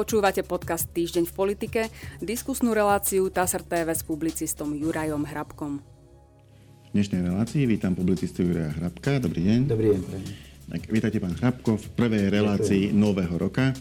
Počúvate podcast Týždeň v politike, diskusnú reláciu TASR TV s publicistom Jurajom Hrabkom. V dnešnej relácii vítam publicistu Juraja Hrabka. Dobrý deň. Dobrý deň. Tak, vítajte pán Hrabko v prvej relácii Ďakujem. nového roka.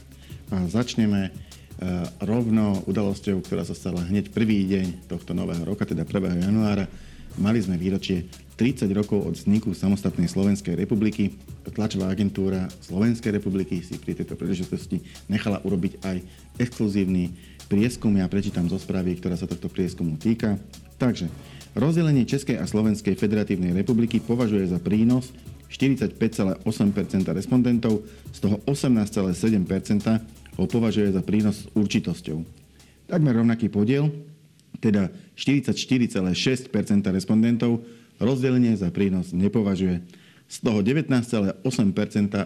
A začneme uh, rovno udalosťou, ktorá sa stala hneď prvý deň tohto nového roka, teda 1. januára. Mali sme výročie 30 rokov od vzniku samostatnej Slovenskej republiky. Tlačová agentúra Slovenskej republiky si pri tejto príležitosti nechala urobiť aj exkluzívny prieskum. Ja prečítam zo správy, ktorá sa tohto prieskumu týka. Takže, rozdelenie Českej a Slovenskej federatívnej republiky považuje za prínos 45,8% respondentov, z toho 18,7 ho považuje za prínos s určitosťou. Takmer rovnaký podiel, teda 44,6% respondentov, rozdelenie za prínos nepovažuje. Z toho 19,8%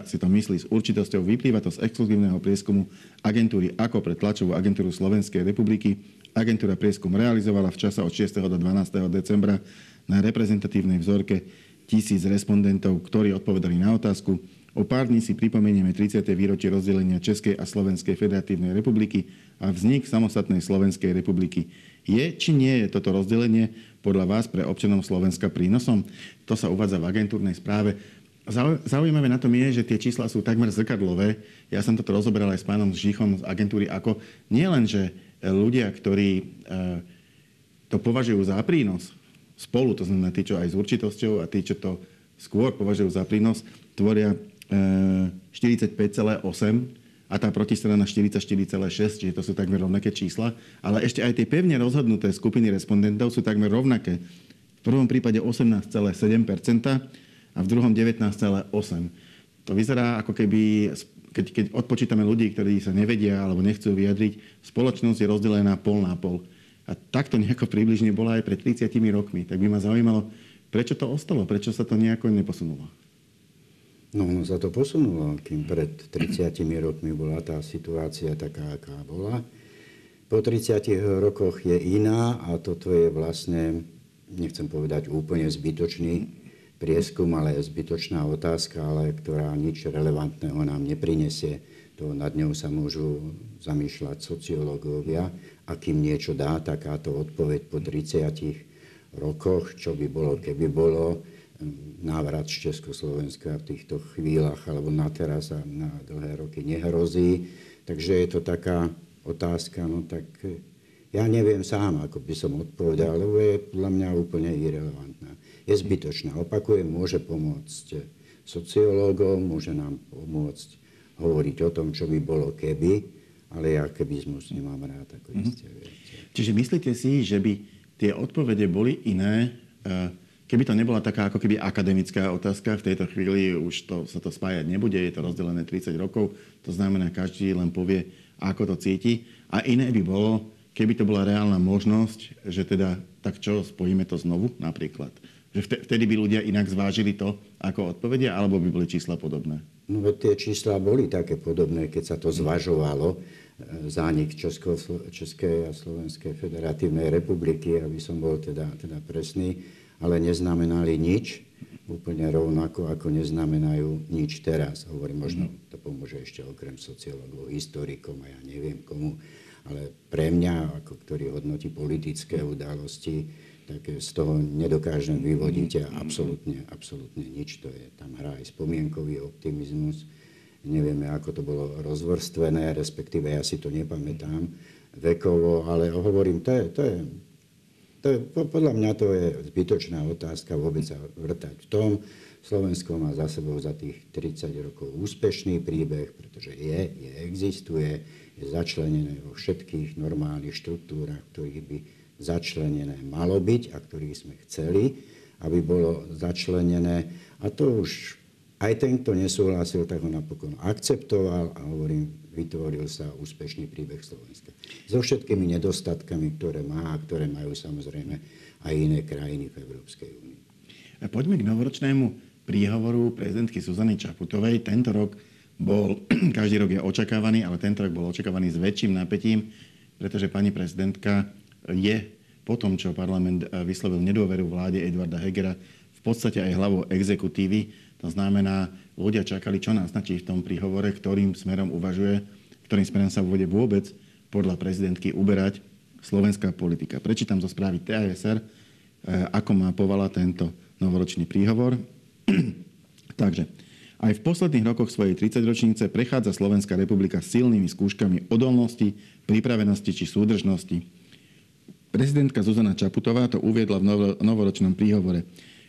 si to myslí s určitosťou. Vyplýva to z exkluzívneho prieskumu agentúry AKO pre tlačovú agentúru Slovenskej republiky. Agentúra prieskum realizovala v čase od 6. do 12. decembra na reprezentatívnej vzorke tisíc respondentov, ktorí odpovedali na otázku. O pár dní si pripomenieme 30. výročie rozdelenia Českej a Slovenskej federatívnej republiky a vznik samostatnej Slovenskej republiky. Je či nie je toto rozdelenie podľa vás pre občanov Slovenska prínosom? To sa uvádza v agentúrnej správe. Zaujímavé na tom je, že tie čísla sú takmer zrkadlové. Ja som toto rozoberal aj s pánom Žichom z agentúry ako nie len, že ľudia, ktorí e, to považujú za prínos spolu, to znamená tí, čo aj s určitosťou a tí, čo to skôr považujú za prínos, tvoria 45,8 e, a tá protistrana 44,6, čiže to sú takmer rovnaké čísla. Ale ešte aj tie pevne rozhodnuté skupiny respondentov sú takmer rovnaké. V prvom prípade 18,7% a v druhom 19,8%. To vyzerá ako keby, keď, keď odpočítame ľudí, ktorí sa nevedia alebo nechcú vyjadriť, spoločnosť je rozdelená pol na pol. A takto nejako približne bola aj pred 30 rokmi. Tak by ma zaujímalo, prečo to ostalo, prečo sa to nejako neposunulo. No, ono sa to posunulo, kým pred 30 rokmi bola tá situácia taká, aká bola. Po 30 rokoch je iná a toto je vlastne, nechcem povedať úplne zbytočný prieskum, ale zbytočná otázka, ale ktorá nič relevantného nám neprinesie. To nad ňou sa môžu zamýšľať sociológovia. A kým niečo dá takáto odpoveď po 30 rokoch, čo by bolo, keby bolo, návrat z Československa v týchto chvíľach alebo na teraz a na dlhé roky nehrozí. Takže je to taká otázka, no tak e, ja neviem sám, ako by som odpovedal, lebo je podľa mňa úplne irrelevantná. Je zbytočná. Opakujem, môže pomôcť sociológom, môže nám pomôcť hovoriť o tom, čo by bolo keby, ale ja kebizmus nemám rád, ako mm-hmm. iste viete. Čiže myslíte si, že by tie odpovede boli iné, uh Keby to nebola taká ako keby akademická otázka, v tejto chvíli už to, sa to spájať nebude, je to rozdelené 30 rokov, to znamená, každý len povie, ako to cíti. A iné by bolo, keby to bola reálna možnosť, že teda, tak čo, spojíme to znovu napríklad. Že vtedy by ľudia inak zvážili to, ako odpovedia, alebo by boli čísla podobné? No tie čísla boli také podobné, keď sa to zvažovalo e, zánik Česko, Českej a Slovenskej federatívnej republiky, aby som bol teda, teda presný ale neznamenali nič, úplne rovnako ako neznamenajú nič teraz. Hovorím, možno mhm. to pomôže ešte okrem sociológov, historikom a ja neviem komu, ale pre mňa, ako ktorý hodnotí politické udalosti, tak z toho nedokážem vyvodiť a absolútne, absolútne nič. To je, tam hrá aj spomienkový optimizmus. Nevieme, ako to bolo rozvrstvené, respektíve ja si to nepamätám vekovo, ale hovorím, to je, to je to podľa mňa to je zbytočná otázka vôbec sa vrtať v tom. Slovensko má za sebou za tých 30 rokov úspešný príbeh, pretože je, je existuje, je začlenené vo všetkých normálnych štruktúrach, ktorých by začlenené malo byť a ktorých sme chceli, aby bolo začlenené. A to už aj ten, kto nesúhlasil, tak ho napokon akceptoval a hovorím, vytvoril sa úspešný príbeh Slovenska. So všetkými nedostatkami, ktoré má a ktoré majú samozrejme aj iné krajiny v Európskej únii. Poďme k novoročnému príhovoru prezidentky Suzany Čaputovej. Tento rok bol, každý rok je očakávaný, ale tento rok bol očakávaný s väčším napätím, pretože pani prezidentka je po tom, čo parlament vyslovil nedôveru vláde Edvarda Hegera, v podstate aj hlavou exekutívy. To znamená, ľudia čakali, čo naznačí v tom príhovore, ktorým smerom uvažuje. ktorým smerom sa bude vôbec podľa prezidentky uberať slovenská politika. Prečítam zo správy TASR, ako má povala tento novoročný príhovor. Takže, aj v posledných rokoch svojej 30-ročnice prechádza Slovenská republika silnými skúškami odolnosti, pripravenosti či súdržnosti. Prezidentka Zuzana Čaputová to uviedla v novoročnom príhovore.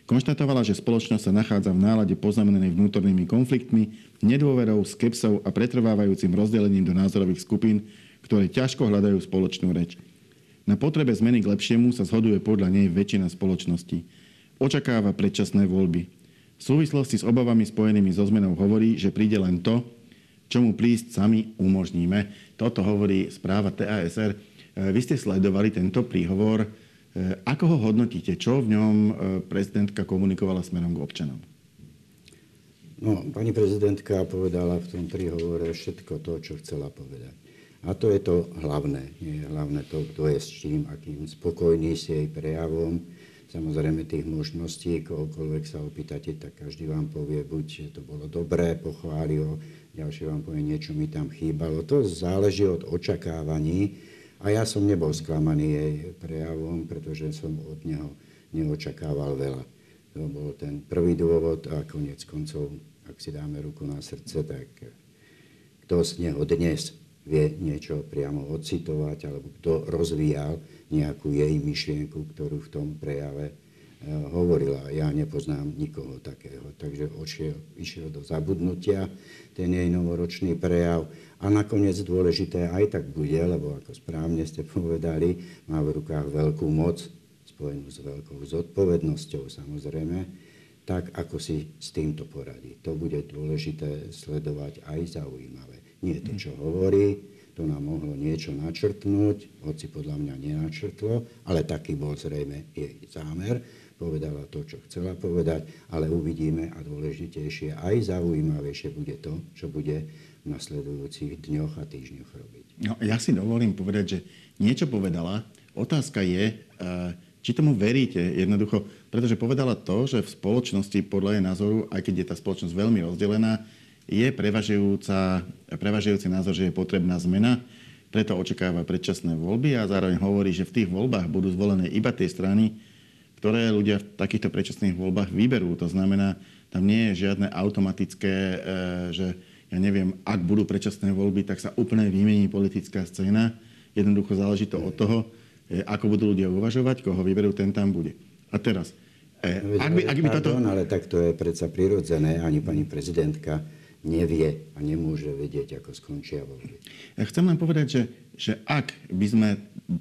Konštatovala, že spoločnosť sa nachádza v nálade poznamenanej vnútornými konfliktmi, nedôverou, skepsou a pretrvávajúcim rozdelením do názorových skupín, ktoré ťažko hľadajú spoločnú reč. Na potrebe zmeny k lepšiemu sa zhoduje podľa nej väčšina spoločnosti. Očakáva predčasné voľby. V súvislosti s obavami spojenými so zmenou hovorí, že príde len to, čomu prísť sami umožníme. Toto hovorí správa TASR. Vy ste sledovali tento príhovor. E, ako ho hodnotíte? Čo v ňom e, prezidentka komunikovala smerom k občanom? No, pani prezidentka povedala v tom príhovore všetko to, čo chcela povedať. A to je to hlavné. Je hlavné to, kto je s čím, akým spokojný s jej prejavom Samozrejme tých možností, kohokoľvek sa opýtate, tak každý vám povie, buď že to bolo dobré, pochváli ho, ďalší vám povie, niečo mi tam chýbalo. To záleží od očakávaní a ja som nebol sklamaný jej prejavom, pretože som od neho neočakával veľa. To bol ten prvý dôvod a konec koncov, ak si dáme ruku na srdce, tak kto z neho dnes vie niečo priamo ocitovať alebo kto rozvíjal nejakú jej myšlienku, ktorú v tom prejave hovorila. Ja nepoznám nikoho takého, takže ošiel, išiel do zabudnutia ten jej novoročný prejav. A nakoniec dôležité aj tak bude, lebo ako správne ste povedali, má v rukách veľkú moc, spojenú s veľkou zodpovednosťou samozrejme, tak ako si s týmto poradí. To bude dôležité sledovať aj zaujímavé. Nie to, čo hovorí, to nám mohlo niečo načrtnúť, hoci podľa mňa nenačrtlo, ale taký bol zrejme jej zámer. Povedala to, čo chcela povedať, ale uvidíme a dôležitejšie, aj zaujímavejšie bude to, čo bude v nasledujúcich dňoch a týždňoch robiť. No, ja si dovolím povedať, že niečo povedala. Otázka je, eh, či tomu veríte jednoducho, pretože povedala to, že v spoločnosti podľa jej názoru, aj keď je tá spoločnosť veľmi rozdelená, je prevažujúci názor, že je potrebná zmena, preto očakáva predčasné voľby a zároveň hovorí, že v tých voľbách budú zvolené iba tie strany, ktoré ľudia v takýchto predčasných voľbách vyberú. To znamená, tam nie je žiadne automatické, e, že ja neviem, ak budú predčasné voľby, tak sa úplne vymení politická scéna. Jednoducho záleží to od toho, e, ako budú ľudia uvažovať, koho vyberú, ten tam bude. A teraz, e, ak by, ak by toto... ale tak to je predsa prirodzené, ani pani prezidentka nevie a nemôže vedieť, ako skončia voľby. Ja chcem len povedať, že, že ak by sme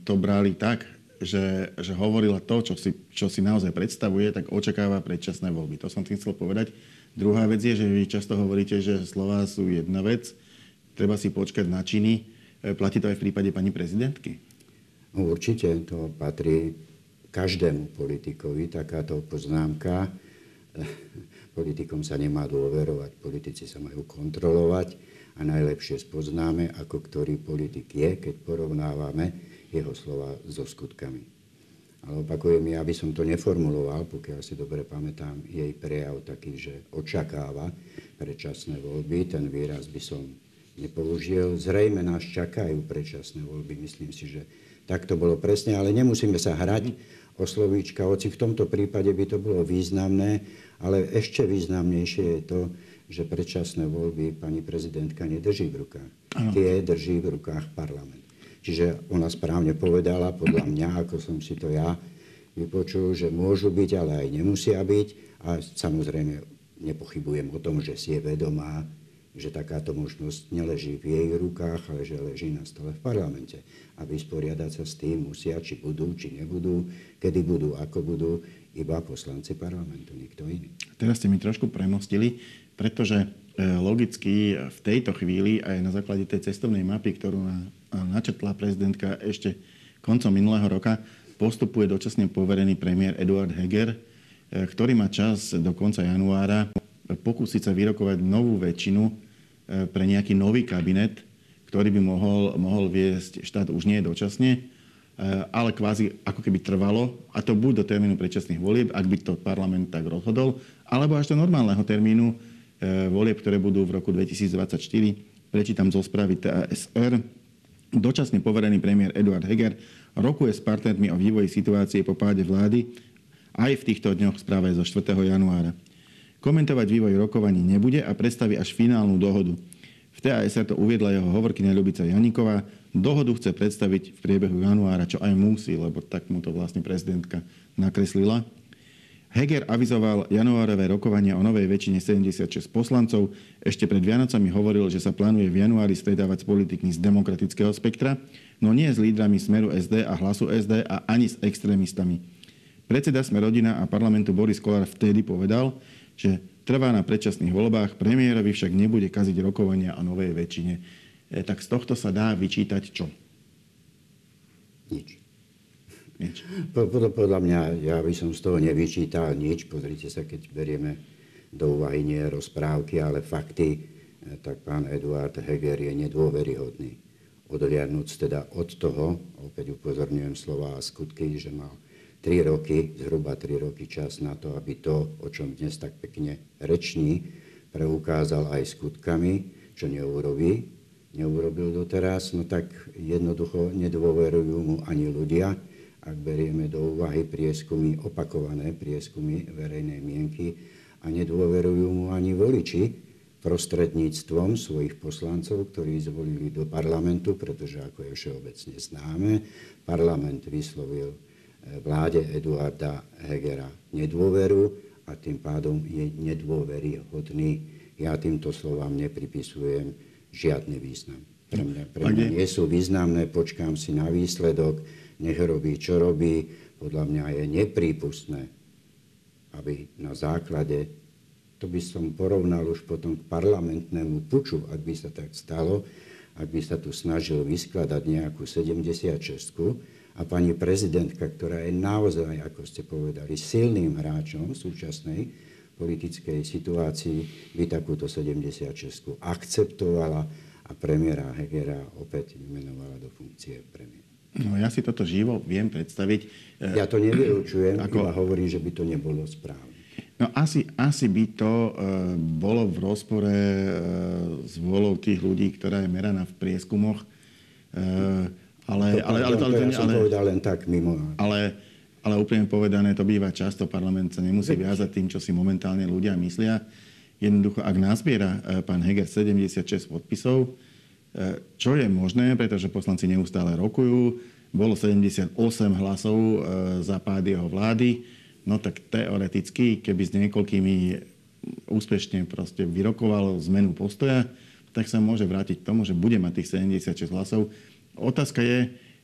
to brali tak, že, že hovorila to, čo si, čo si naozaj predstavuje, tak očakáva predčasné voľby. To som tým chcel povedať. Druhá vec je, že vy často hovoríte, že slova sú jedna vec, treba si počkať na činy. E, platí to aj v prípade pani prezidentky? No, určite to patrí každému politikovi, takáto poznámka Politikom sa nemá dôverovať, politici sa majú kontrolovať a najlepšie spoznáme, ako ktorý politik je, keď porovnávame jeho slova so skutkami. Ale opakujem, ja by som to neformuloval, pokiaľ si dobre pamätám jej prejav taký, že očakáva predčasné voľby. Ten výraz by som nepoužil. Zrejme nás čakajú predčasné voľby. Myslím si, že tak to bolo presne, ale nemusíme sa hrať o slovíčka, hoci v tomto prípade by to bolo významné, ale ešte významnejšie je to, že predčasné voľby pani prezidentka nedrží v rukách. Ano. Tie drží v rukách parlament. Čiže ona správne povedala, podľa mňa, ako som si to ja vypočul, že môžu byť, ale aj nemusia byť. A samozrejme nepochybujem o tom, že si je vedomá že takáto možnosť neleží v jej rukách, ale že leží na stole v parlamente. A vysporiadať sa s tým musia, či budú, či nebudú, kedy budú, ako budú, iba poslanci parlamentu, nikto iný. Teraz ste mi trošku premostili, pretože e, logicky v tejto chvíli aj na základe tej cestovnej mapy, ktorú načetla prezidentka ešte koncom minulého roka, postupuje dočasne poverený premiér Eduard Heger, e, ktorý má čas do konca januára pokúsiť sa vyrokovať novú väčšinu E, pre nejaký nový kabinet, ktorý by mohol, mohol viesť štát už nie dočasne, e, ale kvázi ako keby trvalo, a to buď do termínu predčasných volieb, ak by to parlament tak rozhodol, alebo až do normálneho termínu e, volieb, ktoré budú v roku 2024 prečítam zo správy TASR. Dočasne poverený premiér Eduard Heger rokuje s partnermi o vývoji situácie po páde vlády aj v týchto dňoch správe zo 4. januára. Komentovať vývoj rokovaní nebude a predstaví až finálnu dohodu. V TASR to uviedla jeho hovorkyňa Ľubica Janiková. Dohodu chce predstaviť v priebehu januára, čo aj musí, lebo tak mu to vlastne prezidentka nakreslila. Heger avizoval januárové rokovania o novej väčšine 76 poslancov. Ešte pred Vianocami hovoril, že sa plánuje v januári stretávať s politikmi z demokratického spektra, no nie s lídrami Smeru SD a Hlasu SD a ani s extrémistami. Predseda Sme rodina a parlamentu Boris Kolár vtedy povedal, že trvá na predčasných voľbách, premiérovi však nebude kaziť rokovania o novej väčšine. E, tak z tohto sa dá vyčítať čo? Nič nič. Podľa, mňa, ja by som z toho nevyčítal nič. Pozrite sa, keď berieme do úvahy nie rozprávky, ale fakty, eh, tak pán Eduard Heger je nedôveryhodný. Odliadnúc teda od toho, opäť upozorňujem slova a skutky, že mal 3 roky, zhruba 3 roky čas na to, aby to, o čom dnes tak pekne reční, preukázal aj skutkami, čo neurobí, neurobil doteraz, no tak jednoducho nedôverujú mu ani ľudia, ak berieme do úvahy prieskumy, opakované prieskumy verejnej mienky a nedôverujú mu ani voliči prostredníctvom svojich poslancov, ktorí zvolili do parlamentu, pretože ako je všeobecne známe, parlament vyslovil eh, vláde Eduarda Hegera nedôveru a tým pádom je nedôveryhodný. Ja týmto slovám nepripisujem žiadny význam. Pre mňa, pre mňa nie sú významné, počkám si na výsledok nech robí, čo robí. Podľa mňa je neprípustné, aby na základe, to by som porovnal už potom k parlamentnému puču, ak by sa tak stalo, ak by sa tu snažil vyskladať nejakú 76 a pani prezidentka, ktorá je naozaj, ako ste povedali, silným hráčom v súčasnej politickej situácii, by takúto 76 akceptovala a premiéra Hegera opäť vymenovala do funkcie premiéra. No ja si toto živo viem predstaviť. Ja to nevylučujem, ako... iba hovorím, že by to nebolo správne. No asi, asi by to e, bolo v rozpore e, s volou tých ľudí, ktorá je meraná v prieskumoch. E, ale, to, ale, ale, to, ale, to, ja ale, povedal len tak mimo. Ale, ale úplne povedané, to býva často. Parlament sa nemusí viazať tým, čo si momentálne ľudia myslia. Jednoducho, ak nazbiera e, pán Heger 76 podpisov, E, čo je možné, pretože poslanci neustále rokujú. Bolo 78 hlasov e, za pád jeho vlády. No tak teoreticky, keby s niekoľkými úspešne proste vyrokoval zmenu postoja, tak sa môže vrátiť k tomu, že bude mať tých 76 hlasov. Otázka je,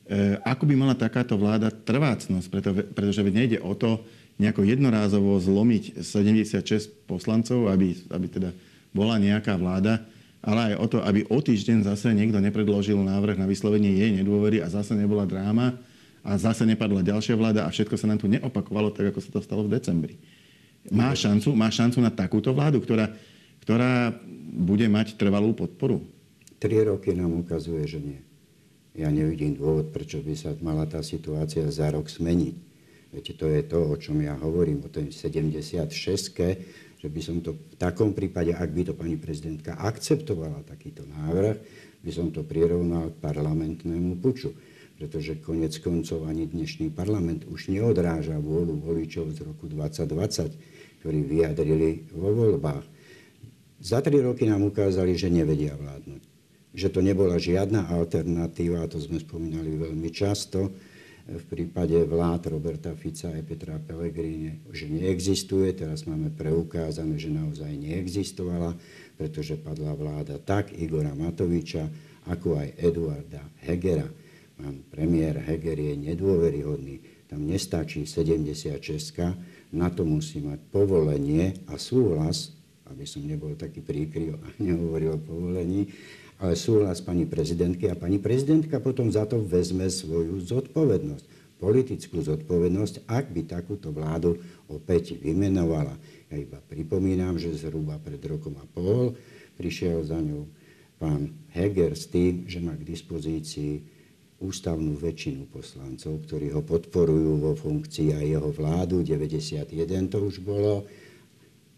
e, ako by mala takáto vláda trvácnosť, pretože nejde o to nejako jednorázovo zlomiť 76 poslancov, aby, aby teda bola nejaká vláda, ale aj o to, aby o týždeň zase niekto nepredložil návrh na vyslovenie jej nedôvery a zase nebola dráma a zase nepadla ďalšia vláda a všetko sa nám tu neopakovalo tak, ako sa to stalo v decembri. Má šancu, má šancu na takúto vládu, ktorá, ktorá bude mať trvalú podporu? Tri roky nám ukazuje, že nie. Ja nevidím dôvod, prečo by sa mala tá situácia za rok zmeniť. Viete, to je to, o čom ja hovorím, o tej 76 že by som to v takom prípade, ak by to pani prezidentka akceptovala takýto návrh, by som to prirovnal k parlamentnému puču. Pretože konec koncov ani dnešný parlament už neodráža vôľu voličov z roku 2020, ktorí vyjadrili vo voľbách. Za tri roky nám ukázali, že nevedia vládnuť. Že to nebola žiadna alternatíva, a to sme spomínali veľmi často, v prípade vlád Roberta Fica a Petra Pellegrini, že neexistuje. Teraz máme preukázané, že naozaj neexistovala, pretože padla vláda tak Igora Matoviča, ako aj Eduarda Hegera. Pán premiér Heger je nedôveryhodný. Tam nestačí 76, na to musí mať povolenie a súhlas, aby som nebol taký príkryv a nehovoril o povolení, ale súhlas pani prezidentky a pani prezidentka potom za to vezme svoju zodpovednosť, politickú zodpovednosť, ak by takúto vládu opäť vymenovala. Ja iba pripomínam, že zhruba pred rokom a pol prišiel za ňou pán Heger s tým, že má k dispozícii ústavnú väčšinu poslancov, ktorí ho podporujú vo funkcii aj jeho vládu, 91 to už bolo,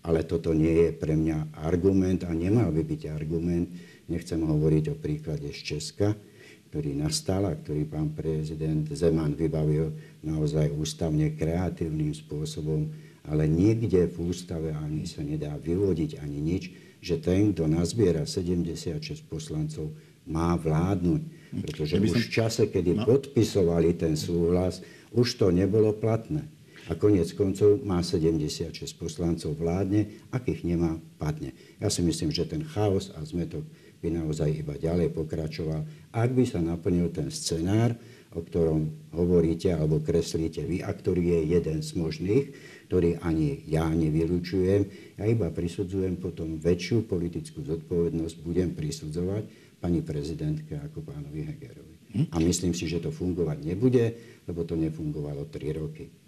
ale toto nie je pre mňa argument a nemal by byť argument. Nechcem hovoriť o príklade z Česka, ktorý nastal a ktorý pán prezident Zeman vybavil naozaj ústavne kreatívnym spôsobom, ale nikde v ústave ani sa nedá vyvodiť ani nič, že ten, kto nazbiera 76 poslancov, má vládnuť. Pretože už v čase, kedy no. podpisovali ten súhlas, už to nebolo platné. A konec koncov má 76 poslancov vládne, akých nemá, padne. Ja si myslím, že ten chaos a zmetok by naozaj iba ďalej pokračoval. Ak by sa naplnil ten scenár, o ktorom hovoríte alebo kreslíte vy a ktorý je jeden z možných, ktorý ani ja nevylučujem, ja iba prisudzujem potom väčšiu politickú zodpovednosť, budem prisudzovať pani prezidentke ako pánovi Hegerovi. Hm? A myslím si, že to fungovať nebude, lebo to nefungovalo 3 roky.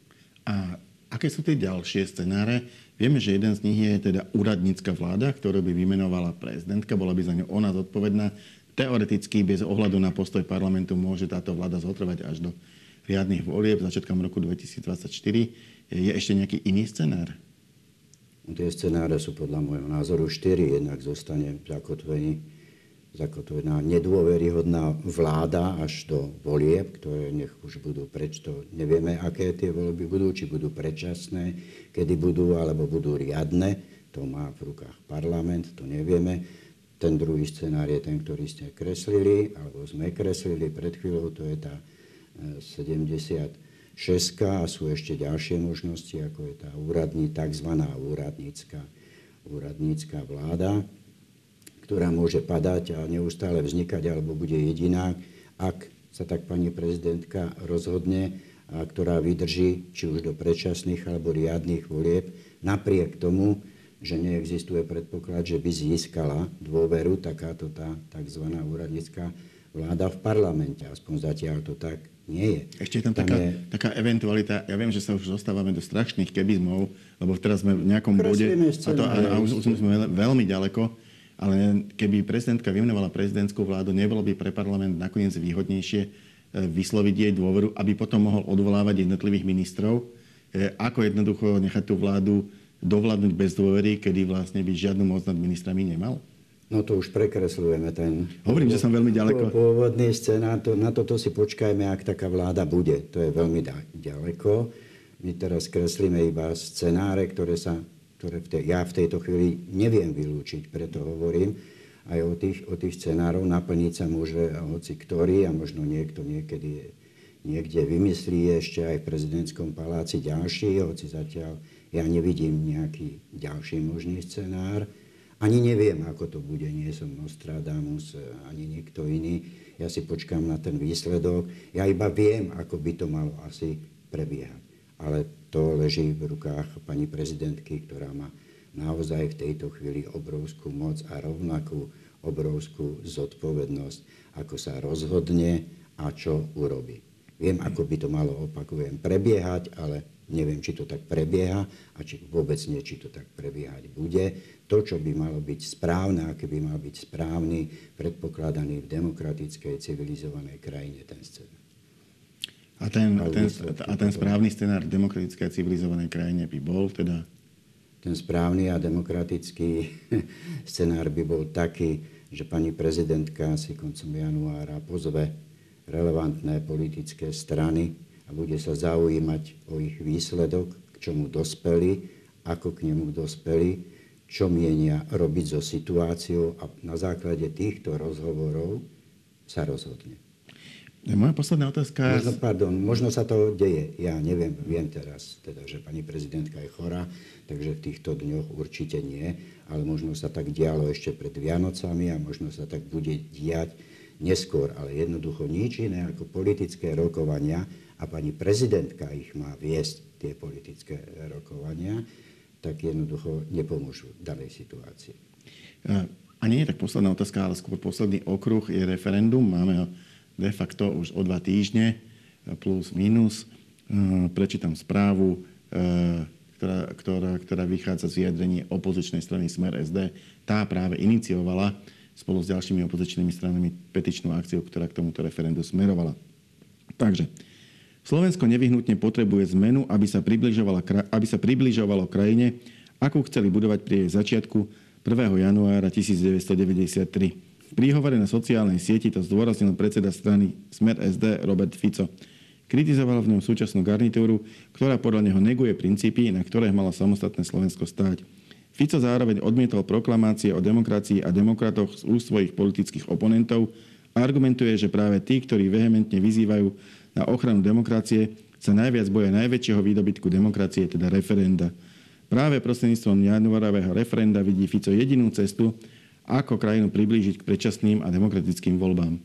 A aké sú tie ďalšie scenáre? Vieme, že jeden z nich je teda úradnícka vláda, ktorú by vymenovala prezidentka, bola by za ňu ona zodpovedná. Teoreticky, bez ohľadu na postoj parlamentu, môže táto vláda zotrvať až do riadnych volieb začiatkom roku 2024. Je ešte nejaký iný scenár? Tie scenáre sú podľa môjho názoru štyri. Jednak zostane zakotvený zakotvená nedôveryhodná vláda až do volieb, ktoré nech už budú preč, to nevieme, aké tie voľby budú, či budú predčasné, kedy budú, alebo budú riadne. To má v rukách parlament, to nevieme. Ten druhý scenár je ten, ktorý ste kreslili, alebo sme kreslili pred chvíľou, to je tá 76 e, a sú ešte ďalšie možnosti, ako je tá úradní, tzv. úradnícka, úradnícka vláda ktorá môže padať a neustále vznikať, alebo bude jediná, ak sa tak pani prezidentka rozhodne, a ktorá vydrží či už do predčasných alebo riadných volieb, napriek tomu, že neexistuje predpoklad, že by získala dôveru takáto tá tzv. úradnícká vláda v parlamente. Aspoň zatiaľ to tak nie je. Ešte je tam, tam taká, je... taká eventualita, ja viem, že sa už zostávame do strašných kebizmov, lebo teraz sme v nejakom bode a, to, a, a už sme veľmi ďaleko, ale keby prezidentka vymenovala prezidentskú vládu, nebolo by pre parlament nakoniec výhodnejšie e, vysloviť jej dôveru, aby potom mohol odvolávať jednotlivých ministrov, e, ako jednoducho nechať tú vládu dovládnuť bez dôvery, kedy vlastne by žiadnu moc nad ministrami nemal? No to už prekreslujeme ten... Hovorím, že som veľmi ďaleko. Pôvodný scénár, to, na toto si počkajme, ak taká vláda bude. To je veľmi ďaleko. My teraz kreslíme iba scenáre, ktoré sa ktoré v tej, ja v tejto chvíli neviem vylúčiť, preto hovorím aj o tých, o tých scenárov. Naplniť sa môže hoci ktorý a možno niekto niekedy niekde vymyslí ešte aj v prezidentskom paláci ďalší, hoci zatiaľ ja nevidím nejaký ďalší možný scenár. Ani neviem, ako to bude, nie som Nostradamus, ani nikto iný. Ja si počkám na ten výsledok. Ja iba viem, ako by to malo asi prebiehať. Ale to leží v rukách pani prezidentky, ktorá má naozaj v tejto chvíli obrovskú moc a rovnakú obrovskú zodpovednosť, ako sa rozhodne a čo urobí. Viem, ako by to malo, opakujem, prebiehať, ale neviem, či to tak prebieha a či vôbec nie, či to tak prebiehať bude. To, čo by malo byť správne, aký by mal byť správny, predpokladaný v demokratickej, civilizovanej krajine ten scénar. A ten, a ten, a ten správny scenár v demokratickej a civilizovanej krajine by bol teda? Ten správny a demokratický scenár by bol taký, že pani prezidentka si koncom januára pozve relevantné politické strany a bude sa zaujímať o ich výsledok, k čomu dospeli, ako k nemu dospeli, čo mienia robiť so situáciou a na základe týchto rozhovorov sa rozhodne. Moja posledná otázka... Možno, pardon, možno sa to deje. Ja neviem, viem teraz, teda, že pani prezidentka je chorá, takže v týchto dňoch určite nie, ale možno sa tak dialo ešte pred Vianocami a možno sa tak bude diať neskôr, ale jednoducho nič iné ako politické rokovania a pani prezidentka ich má viesť, tie politické rokovania, tak jednoducho nepomôžu danej situácii. A nie je tak posledná otázka, ale skôr posledný okruh je referendum. Máme ho de facto už o dva týždne, plus minus. E, prečítam správu, e, ktorá, ktorá, ktorá vychádza z vyjadrení opozičnej strany Smer SD. Tá práve iniciovala spolu s ďalšími opozičnými stranami petičnú akciu, ktorá k tomuto referendu smerovala. Takže Slovensko nevyhnutne potrebuje zmenu, aby sa, aby sa približovalo krajine, akú chceli budovať pri jej začiatku 1. januára 1993. Príhovore na sociálnej sieti to zdôraznil predseda strany Smer SD Robert Fico. Kritizoval v ňom súčasnú garnitúru, ktorá podľa neho neguje princípy, na ktoré malo samostatné Slovensko stáť. Fico zároveň odmietol proklamácie o demokracii a demokratoch z úst svojich politických oponentov a argumentuje, že práve tí, ktorí vehementne vyzývajú na ochranu demokracie, sa najviac boja najväčšieho výdobytku demokracie, teda referenda. Práve prostredníctvom januárového referenda vidí Fico jedinú cestu, ako krajinu priblížiť k predčasným a demokratickým voľbám.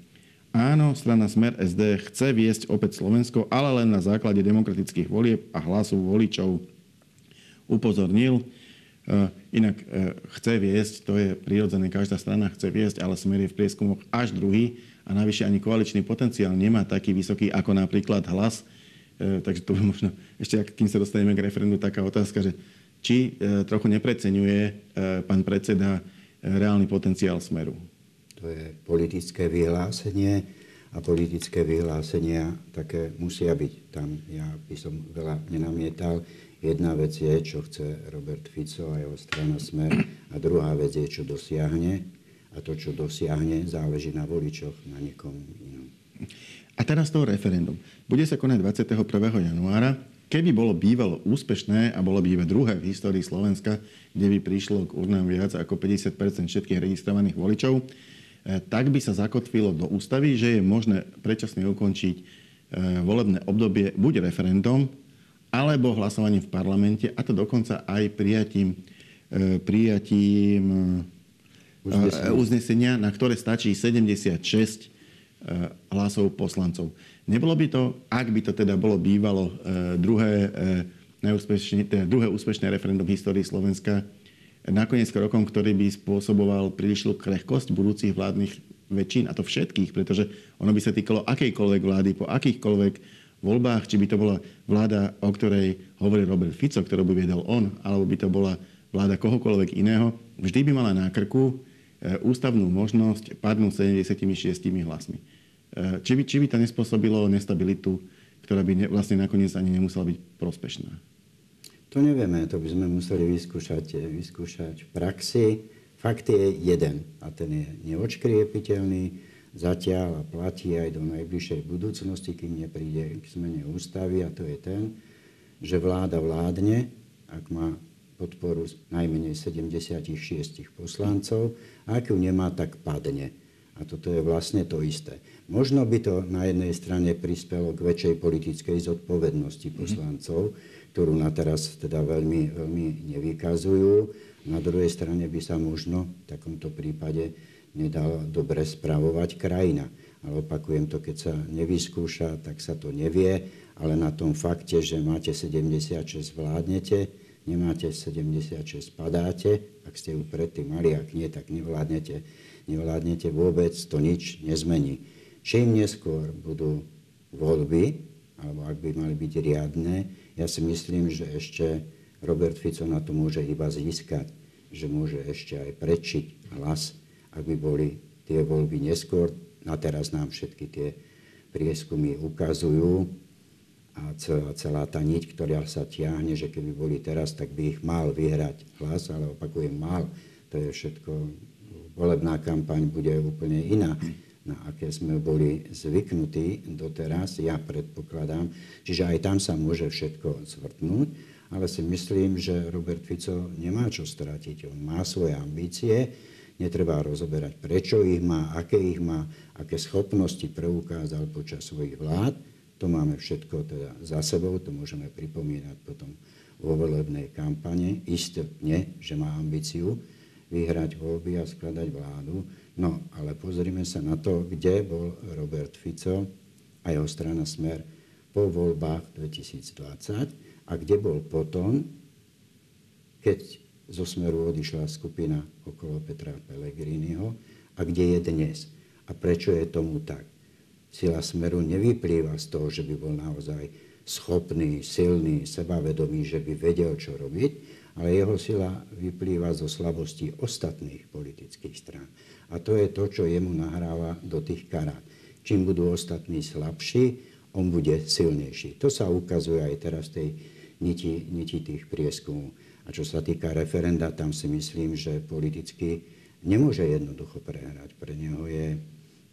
Áno, strana Smer SD chce viesť opäť Slovensko, ale len na základe demokratických volieb a hlasu voličov. Upozornil, E, inak e, chce viesť, to je prirodzené, každá strana chce viesť, ale smer je v prieskumoch až druhý a navyše ani koaličný potenciál nemá taký vysoký ako napríklad hlas. E, takže to by možno, ešte kým sa dostaneme k referendu, taká otázka, že či trochu nepreceňuje pán predseda reálny potenciál smeru. To je politické vyhlásenie a politické vyhlásenia také musia byť. Tam ja by som veľa nenamietal. Jedna vec je, čo chce Robert Fico a jeho strana Smer a druhá vec je, čo dosiahne a to, čo dosiahne, záleží na voličoch, na niekom inom. A teraz to referendum. Bude sa konať 21. januára. Keby bolo bývalo úspešné a bolo by iba druhé v histórii Slovenska, kde by prišlo k urnám viac ako 50 všetkých registrovaných voličov, eh, tak by sa zakotvilo do ústavy, že je možné predčasne ukončiť eh, volebné obdobie buď referendum, alebo hlasovaním v parlamente, a to dokonca aj prijatím, e, prijatím uznesenia. uznesenia, na ktoré stačí 76 e, hlasov poslancov. Nebolo by to, ak by to teda bolo bývalo druhé, najúspešne, teda druhé úspešné referendum v histórii Slovenska, nakoniec krokom, ktorý by spôsoboval prílišnú krehkosť budúcich vládnych väčšín, a to všetkých, pretože ono by sa týkalo akejkoľvek vlády po akýchkoľvek voľbách, či by to bola vláda, o ktorej hovorí Robert Fico, ktorú by viedol on, alebo by to bola vláda kohokoľvek iného, vždy by mala na krku e, ústavnú možnosť padnúť 76 hlasmi. E, či by, či by to nespôsobilo nestabilitu, ktorá by ne, vlastne nakoniec ani nemusela byť prospešná? To nevieme, to by sme museli vyskúšať, vyskúšať v praxi. Fakt je jeden a ten je neočkriepiteľný zatiaľ a platí aj do najbližšej budúcnosti, kým nepríde k zmene ústavy a to je ten, že vláda vládne, ak má podporu najmenej 76 poslancov a ak ju nemá, tak padne. A toto je vlastne to isté. Možno by to na jednej strane prispelo k väčšej politickej zodpovednosti mhm. poslancov, ktorú na teraz teda veľmi, veľmi nevykazujú. Na druhej strane by sa možno v takomto prípade nedala dobre spravovať krajina. Ale opakujem to, keď sa nevyskúša, tak sa to nevie, ale na tom fakte, že máte 76 vládnete, nemáte 76 padáte, ak ste ju predtým mali, ak nie, tak nevládnete, nevládnete vôbec, to nič nezmení. Čím neskôr budú voľby, alebo ak by mali byť riadne, ja si myslím, že ešte Robert Fico na to môže iba získať, že môže ešte aj prečiť hlas ak by boli tie voľby neskôr. Na teraz nám všetky tie prieskumy ukazujú a celá, tá niť, ktorá sa tiahne, že keby boli teraz, tak by ich mal vyhrať hlas, ale opakujem mal. To je všetko, volebná kampaň bude úplne iná na aké sme boli zvyknutí doteraz, ja predpokladám. Čiže aj tam sa môže všetko zvrtnúť, ale si myslím, že Robert Fico nemá čo stratiť. On má svoje ambície, Netreba rozoberať, prečo ich má, aké ich má, aké schopnosti preukázal počas svojich vlád. To máme všetko teda za sebou, to môžeme pripomínať potom vo volebnej kampane. Istotne, že má ambíciu vyhrať voľby a skladať vládu. No, ale pozrime sa na to, kde bol Robert Fico a jeho strana Smer po voľbách 2020 a kde bol potom, keď zo Smeru odišla skupina okolo Petra Pellegriniho a kde je dnes. A prečo je tomu tak? Sila Smeru nevyplýva z toho, že by bol naozaj schopný, silný, sebavedomý, že by vedel, čo robiť, ale jeho sila vyplýva zo slabosti ostatných politických strán. A to je to, čo jemu nahráva do tých karát. Čím budú ostatní slabší, on bude silnejší. To sa ukazuje aj teraz v tej niti, niti tých prieskumov. A čo sa týka referenda, tam si myslím, že politicky nemôže jednoducho prehrať. Pre neho je,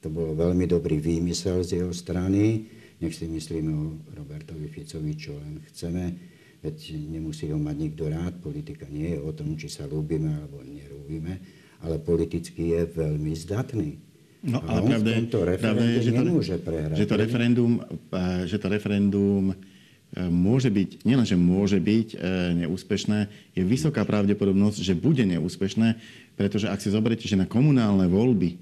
to bolo veľmi dobrý výmysel z jeho strany. Nech si myslíme o Robertovi Ficovi, čo len chceme. Veď nemusí ho mať nikto rád. Politika nie je o tom, či sa ľúbime alebo nerúbime, ale politicky je veľmi zdatný. No, ale pravda, pravda je, že to, prehrať. Že to referendum, eh, že to referendum E, môže byť, nielenže môže byť e, neúspešné, je vysoká pravdepodobnosť, že bude neúspešné, pretože ak si zoberiete, že na komunálne voľby,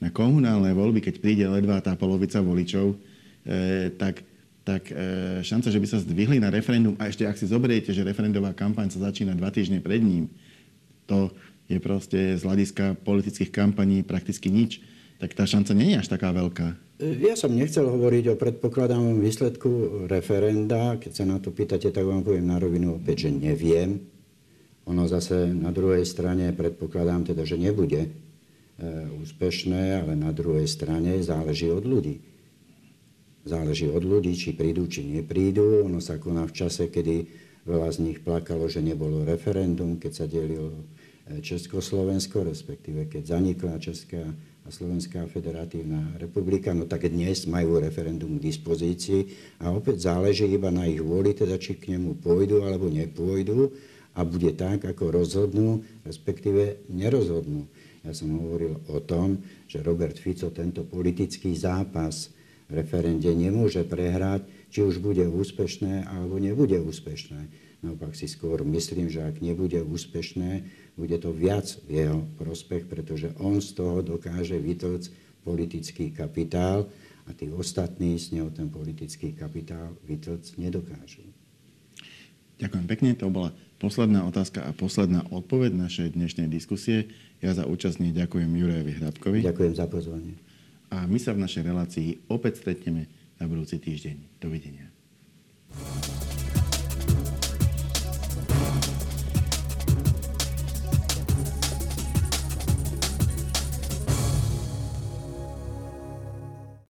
na komunálne voľby, keď príde ledvá tá polovica voličov, e, tak, tak šanca, že by sa zdvihli na referendum, a ešte ak si zoberiete, že referendová kampaň sa začína dva týždne pred ním, to je proste z hľadiska politických kampaní prakticky nič, tak tá šanca nie je až taká veľká. Ja som nechcel hovoriť o predpokladanom výsledku referenda. Keď sa na to pýtate, tak vám poviem na rovinu opäť, že neviem. Ono zase na druhej strane predpokladám teda, že nebude e, úspešné, ale na druhej strane záleží od ľudí. Záleží od ľudí, či prídu, či neprídu. Ono sa koná v čase, kedy veľa z nich plakalo, že nebolo referendum, keď sa delilo e, Československo, respektíve keď zanikla Česká a Slovenská federatívna republika, no tak dnes majú referendum k dispozícii a opäť záleží iba na ich vôli, teda či k nemu pôjdu alebo nepôjdu a bude tak, ako rozhodnú, respektíve nerozhodnú. Ja som hovoril o tom, že Robert Fico tento politický zápas v referende nemôže prehrať, či už bude úspešné alebo nebude úspešné. Naopak si skôr myslím, že ak nebude úspešné, bude to viac v jeho prospech, pretože on z toho dokáže vytlcť politický kapitál a tí ostatní z neho ten politický kapitál vytlcť nedokážu. Ďakujem pekne, to bola posledná otázka a posledná odpoveď našej dnešnej diskusie. Ja za účastných ďakujem Jurajovi Hrabkovi. Ďakujem za pozvanie. A my sa v našej relácii opäť stretneme na budúci týždeň. Dovidenia.